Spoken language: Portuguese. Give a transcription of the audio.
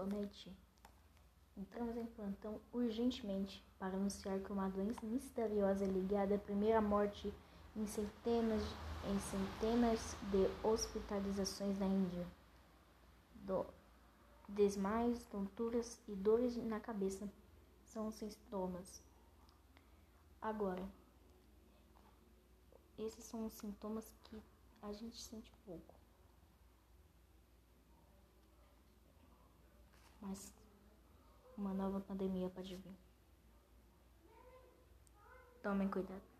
Bonete. Entramos em plantão urgentemente para anunciar que uma doença misteriosa ligada à primeira morte em centenas, em centenas de hospitalizações na Índia. Do, desmaios, tonturas e dores na cabeça são os sintomas. Agora, esses são os sintomas que a gente sente pouco. Mas uma nova pandemia pode vir. Tomem cuidado.